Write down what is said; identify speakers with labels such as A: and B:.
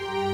A: Bye.